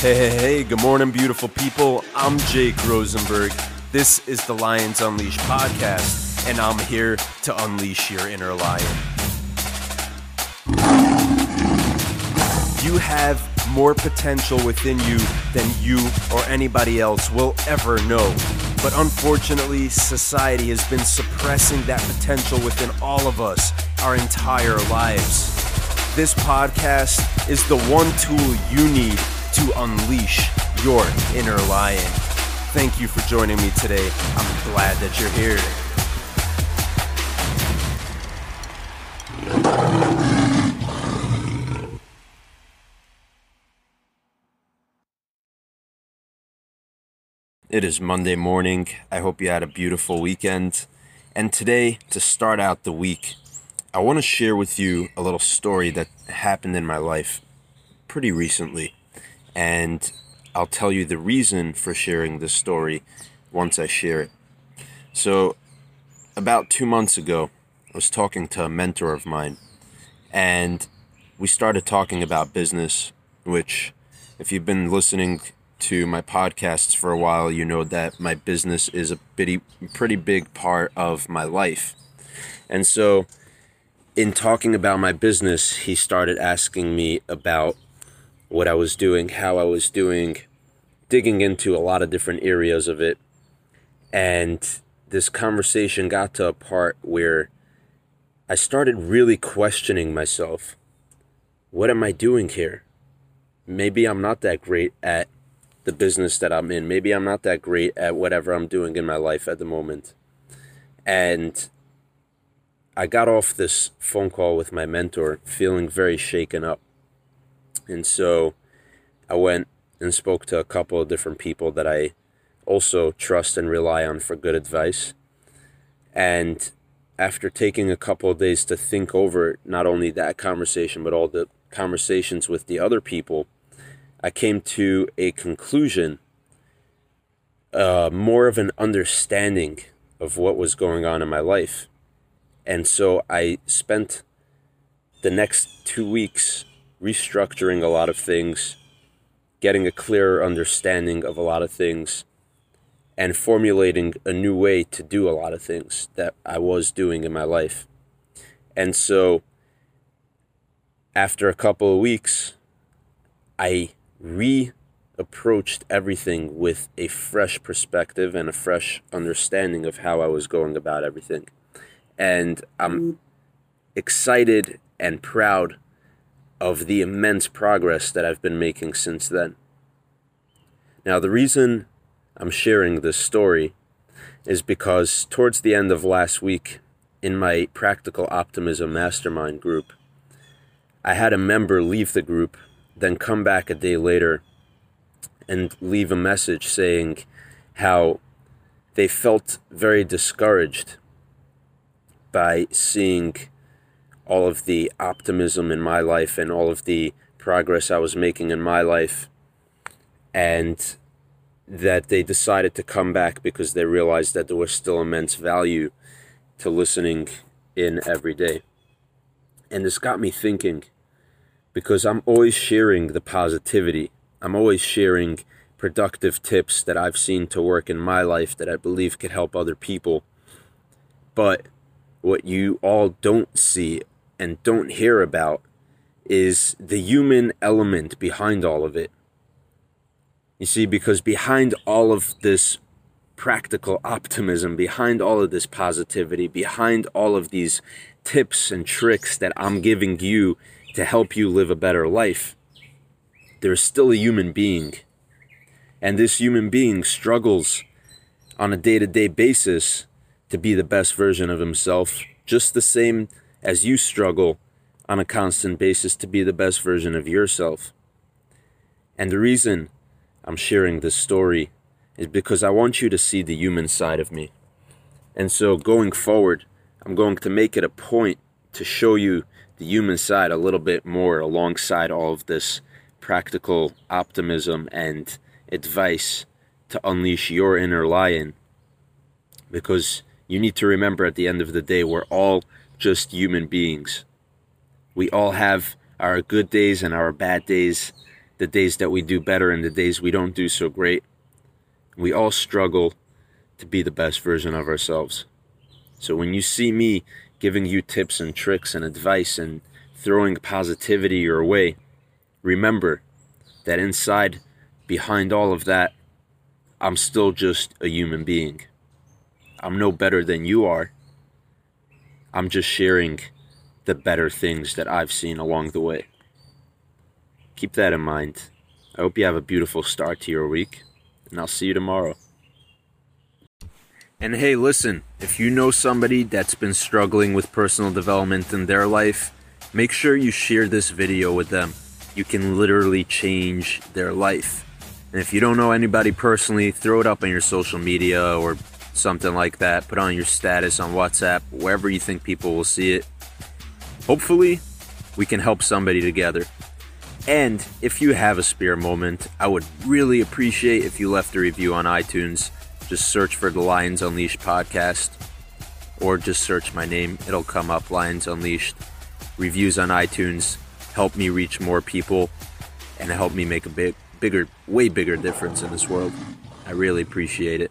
Hey, hey, hey, good morning, beautiful people. I'm Jake Rosenberg. This is the Lions Unleashed podcast, and I'm here to unleash your inner lion. You have more potential within you than you or anybody else will ever know. But unfortunately, society has been suppressing that potential within all of us our entire lives. This podcast is the one tool you need to unleash your inner lion. Thank you for joining me today. I'm glad that you're here. It is Monday morning. I hope you had a beautiful weekend. And today, to start out the week, I want to share with you a little story that happened in my life pretty recently. And I'll tell you the reason for sharing this story once I share it. So, about two months ago, I was talking to a mentor of mine, and we started talking about business, which, if you've been listening to my podcasts for a while, you know that my business is a pretty, pretty big part of my life. And so, in talking about my business, he started asking me about what I was doing, how I was doing, digging into a lot of different areas of it. And this conversation got to a part where I started really questioning myself. What am I doing here? Maybe I'm not that great at the business that I'm in. Maybe I'm not that great at whatever I'm doing in my life at the moment. And I got off this phone call with my mentor feeling very shaken up. And so I went and spoke to a couple of different people that I also trust and rely on for good advice. And after taking a couple of days to think over not only that conversation, but all the conversations with the other people, I came to a conclusion, uh, more of an understanding of what was going on in my life. And so I spent the next two weeks restructuring a lot of things, getting a clearer understanding of a lot of things, and formulating a new way to do a lot of things that I was doing in my life. And so after a couple of weeks, I re approached everything with a fresh perspective and a fresh understanding of how I was going about everything. And I'm mm-hmm. excited and proud of the immense progress that I've been making since then. Now, the reason I'm sharing this story is because towards the end of last week, in my Practical Optimism Mastermind group, I had a member leave the group then come back a day later and leave a message saying how they felt very discouraged by seeing all of the optimism in my life and all of the progress I was making in my life, and that they decided to come back because they realized that there was still immense value to listening in every day. And this got me thinking because I'm always sharing the positivity. I'm always sharing productive tips that I've seen to work in my life that I believe could help other people. But what you all don't see and don't hear about is the human element behind all of it. You see, because behind all of this practical optimism, behind all of this positivity, behind all of these tips and tricks that I'm giving you to help you live a better life, there's still a human being. And this human being struggles on a day to day basis to be the best version of himself, just the same as you struggle on a constant basis to be the best version of yourself. And the reason I'm sharing this story is because I want you to see the human side of me. And so going forward, I'm going to make it a point to show you the human side a little bit more alongside all of this practical optimism and advice to unleash your inner lion. Because you need to remember at the end of the day, we're all just human beings. We all have our good days and our bad days the days that we do better and the days we don't do so great. We all struggle to be the best version of ourselves. So when you see me giving you tips and tricks and advice and throwing positivity your way, remember that inside, behind all of that, I'm still just a human being. I'm no better than you are. I'm just sharing the better things that I've seen along the way. Keep that in mind. I hope you have a beautiful start to your week, and I'll see you tomorrow. And hey, listen, if you know somebody that's been struggling with personal development in their life, make sure you share this video with them. You can literally change their life. And if you don't know anybody personally, throw it up on your social media or something like that. Put on your status on WhatsApp, wherever you think people will see it. Hopefully, we can help somebody together. And if you have a spare moment, I would really appreciate if you left a review on iTunes. Just search for the Lions Unleashed podcast or just search my name. It'll come up Lions Unleashed. Reviews on iTunes help me reach more people and help me make a big, bigger, way bigger difference in this world. I really appreciate it.